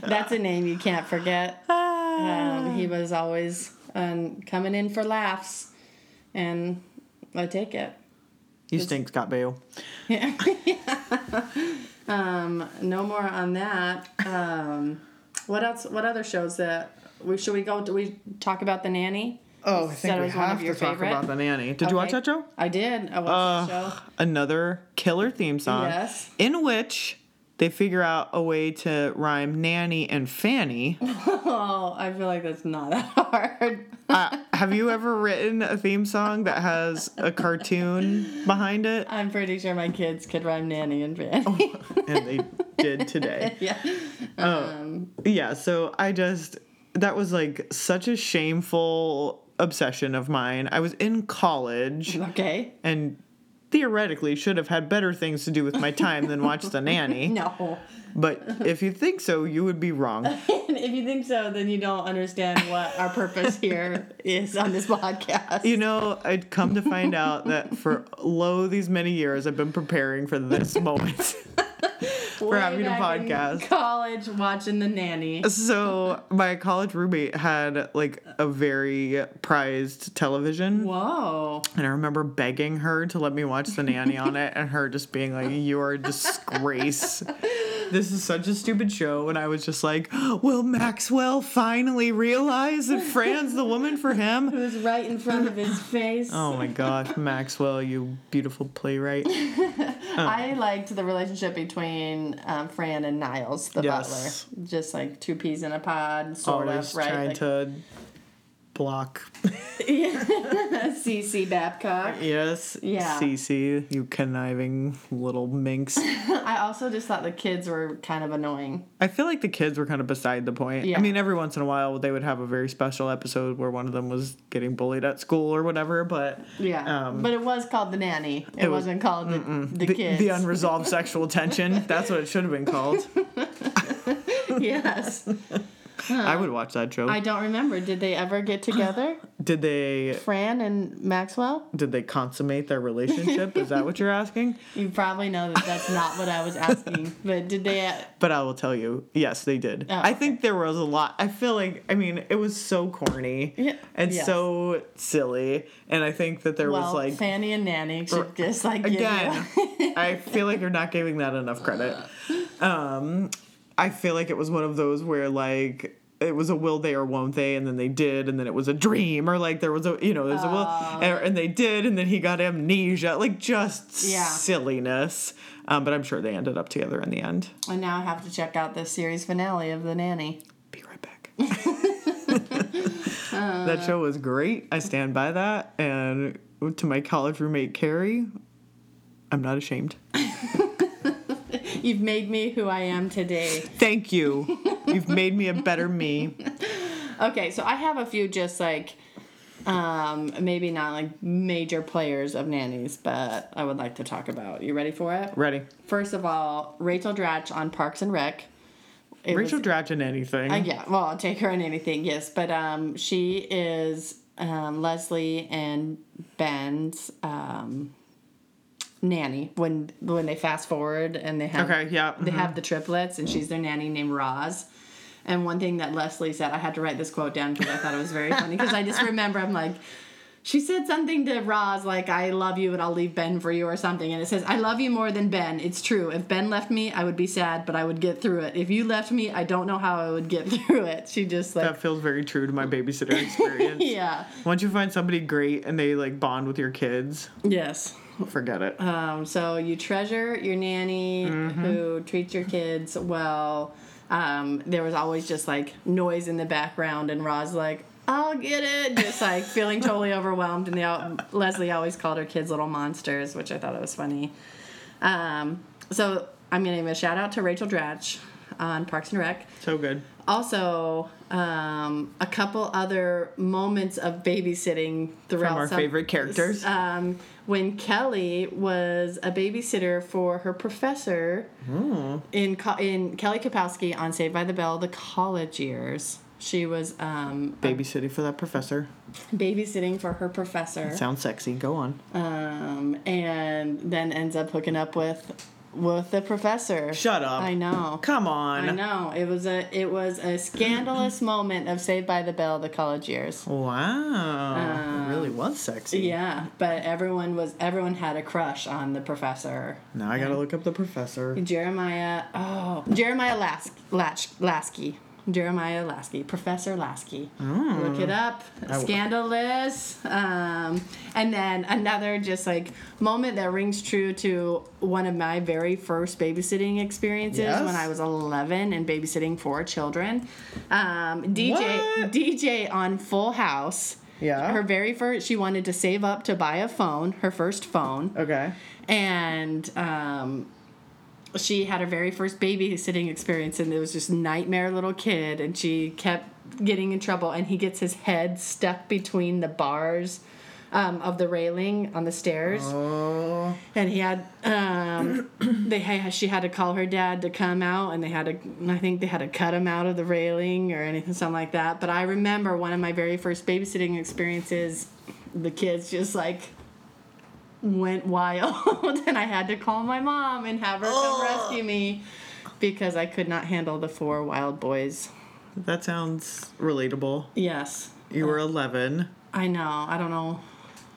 that's a name you can't forget. Um, he was always um, coming in for laughs, and I take it. You stink, Scott Baio. Um, no more on that. What else? What other shows that we should we go? Do we talk about the nanny? Oh, I think we was one of have to your talk favorite? about the nanny. Did you watch Okay. that show? I did. I watched the show. another killer theme song. Yes. In which they figure out a way to rhyme nanny and fanny. Oh, I feel like that's not that hard. uh, have you ever written a theme song that has a cartoon behind it? I'm pretty sure my kids could rhyme nanny and fanny. And they did today. yeah. Um, Yeah, so I just that was like such a shameful obsession of mine. I was in college okay. and theoretically should have had better things to do with my time than watch the nanny. No. But if you think so, you would be wrong. if you think so, then you don't understand what our purpose here is on this podcast. You know, I'd come to find out that for lo these many years I've been preparing for this moment. Way having a podcast. College watching the nanny. So my college roommate had like a very prized television. Whoa. And I remember begging her to let me watch the nanny on it, and her just being like, "You are a disgrace. This is such a stupid show." And I was just like, "Will Maxwell finally realize that Fran's the woman for It him?" was right in front of his face. Oh my gosh, Maxwell, you beautiful playwright. I liked the relationship between um, Fran and Niles, the Yes. butler. Just like two peas in a pod, sort Always of, right? trying Like, to block. CC Babcock. yes. Yeah. Cece, you conniving little minx. I also just thought the kids were kind of annoying. I feel like the kids were kind of beside the point. Yeah. I mean, every once in a while they would have a very special episode where one of them was getting bullied at school or whatever, but Yeah. Um, but it was called the nanny. It, it was- wasn't called the, the, the, kids. the unresolved sexual tension. That's what it should have been called. yes. I would watch that show. I don't remember. Did they ever get together? did they Fran and Maxwell? did they consummate their relationship? Is that what you're asking? You probably know that that's not what I was asking. But did they? But I will tell you, yes, they did. Oh, I think there was a lot. I feel like, I mean, it was so corny Yeah, and yes. so silly, and I think that there well, was like Fanny and Nanny should just like again i feel like you're not giving that enough credit um i feel like it was one of those where like it was a will they or won't they and then they did and then it was a dream or like there was a you know there's a will and, and they did and then he got amnesia like just Yeah. silliness. Um, but i'm sure they ended up together in the end. I now i have to check out the series finale of the nanny. be right back. That show was great. I stand by that. And to my college roommate carrie i'm not ashamed You've made me who I am today. Thank you. You've made me a better me. Okay, so I have a few just like um maybe not like major players of nannies, but I would like to talk about. You ready for it? Ready. First of all, Rachel Dratch on Parks and Rec. It Rachel was- Dratch in anything. Uh, yeah, well, I'll take her in anything, yes. But um, she is um, Leslie and Ben's um, nanny when when they fast forward and they have Okay, yeah, they mhm. have the triplets and she's their nanny named Roz. And one thing that Leslie said, I had to write this quote down because I thought it was very funny because I just remember I'm like. She said something to Roz like, I love you and I'll leave Ben for you or something. And it says, I love you more than Ben. It's true. If Ben left me, I would be sad, but I would get through it. If you left me, I don't know how I would get through it. She just like, that feels very true to my babysitter experience. yeah. Once you find somebody great and they like bond with your kids, Yes. forget it. Um, so you treasure your nanny who treats your kids well. Um, there was always just like noise in the background, and Roz like, "I'll get it," just like feeling totally overwhelmed. And they all, Leslie always called her kids little monsters, which I thought it was funny. Um, so I'm gonna give a shout out to Rachel Dratch on Parks and Rec. so good. Also, um, a couple other moments of babysitting throughout From our some- favorite characters. Um, when Kelly was a babysitter for her professor Hmm. in in Kelly Kapowski on Saved by the Bell, the college years. She was um, Babysitting for that professor. babysitting for her professor, Sounds sexy. Go on. um, and then ends up hooking up with with the professor. Shut up. I know. Come on. I know it was a it was a scandalous moment of Saved by the Bell the college years. Wow. it um, really was sexy. Yeah, but everyone was everyone had a crush on the professor. Now I gotta look up the professor. Jeremiah, oh, Jeremiah Lask, Latch, Lasky. Jeremiah Lasky, Professor Lasky. Look it up. Scandalous. Um, and then another just like moment that rings true to one of my very first babysitting experiences Yes? when I was 11 and babysitting four children. Um, DJ, What? DJ on Full House. Yeah. Her very first, she wanted to save up to buy a phone, her first phone Okay. and um, she had her very first babysitting experience and it was just nightmare little kid and she kept getting in trouble and he gets his head stuck between the bars um, of the railing on the stairs Oh. and he had um, they had, she had to call her dad to come out and they had to i think they had to cut him out of the railing or anything something like that but i remember one of my very first babysitting experiences the kids just like went wild and i had to call my mom and have her come rescue me because I could not handle the four wild boys. That sounds relatable. Yes. You were 11. I know. I don't know.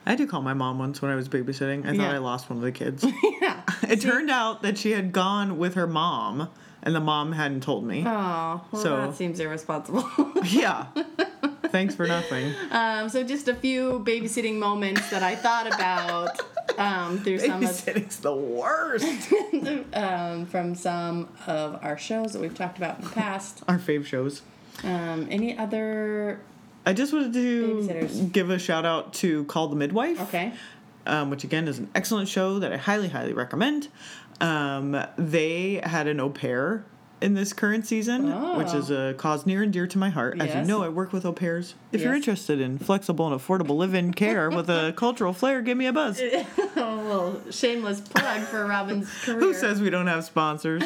I had to call my mom once when I was babysitting. I thought Yeah. I lost one of the kids. yeah. it turned out that she had gone with her mom, and the mom hadn't told me. Oh, well, So- that seems irresponsible. yeah. Thanks for nothing. um, so just a few babysitting moments that I thought about um, through some of Babysitting's the worst. um, from some of our shows that we've talked about in the past. Our fave shows. Um, any other? I just wanted to give a shout out to Call the Midwife. Okay. um, which again is an excellent show that I highly, highly recommend. Um, they had an au pair in this current season, which is a cause near and dear to my heart. As you know, I work with au pairs. If you're interested in flexible and affordable live-in care with a cultural flair, give me a buzz. a little shameless plug for Robin's career. Who says we don't have sponsors?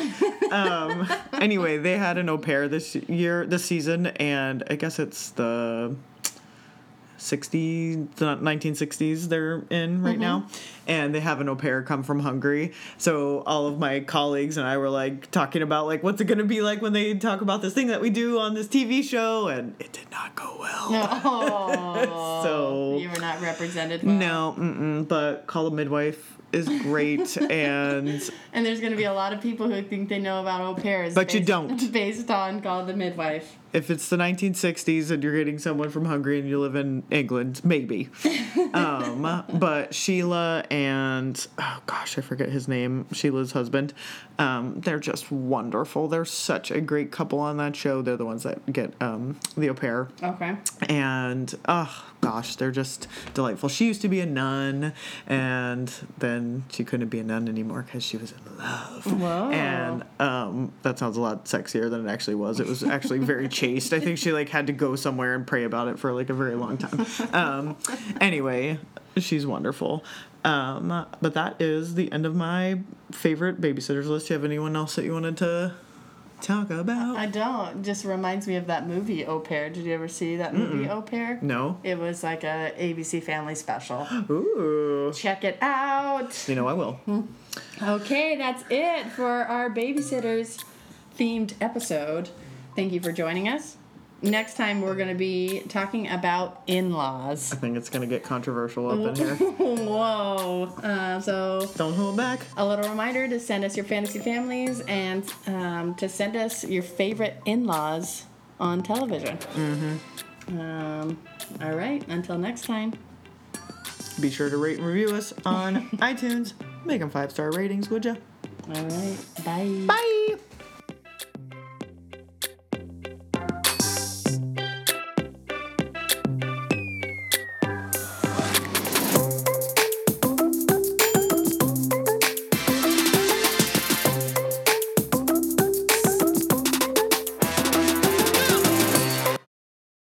um, anyway, they had an au pair this year, this season, and I guess it's the 60s, the 1960s they're in right now. And they have an au pair come from Hungary. So all of my colleagues and I were like talking about like what's it going to be like when they talk about this thing that we do on this TV show, and it did not go well. Oh, So- you were not represented. Well. No, mm-mm, but Call a Midwife is great, and And there's going to be a lot of people who think they know about au pairs. But you don't. Based on Call the Midwife. if it's the 1960s and you're getting someone from Hungary and you live in England, maybe. um, but Sheila and oh gosh, I forget his name. Sheila's husband. Um, they're just wonderful. They're such a great couple on that show. They're the ones that get um, the au pair, Okay. and oh gosh, they're just delightful. She used to be a nun, and then she couldn't be a nun anymore because she was in love. Whoa. And um, that sounds a lot sexier than it actually was. It was actually very chaste. I think she like had to go somewhere and pray about it for like a very long time. Um, anyway, she's wonderful. Um, but that is the end of my favorite babysitters list. Do you have anyone else that you wanted to talk about? I don't. Just reminds me of that movie Au Pair. Did you ever see that movie Au Pair? no. It was like a ABC Family special. Ooh. Check it out. You know I will. Okay, that's it for our babysitters themed episode. Thank you for joining us. Next time we're going to be talking about in-laws. I think it's gonna get controversial up in here. Whoa. Uh, so Don't hold back. a little reminder to send us your fantasy families and um, to send us your favorite in-laws on television. Mm-hmm. Um, all right. Until next time. Be sure to rate and review us on iTunes. Make them five star ratings, would ya? All right. Bye. Bye.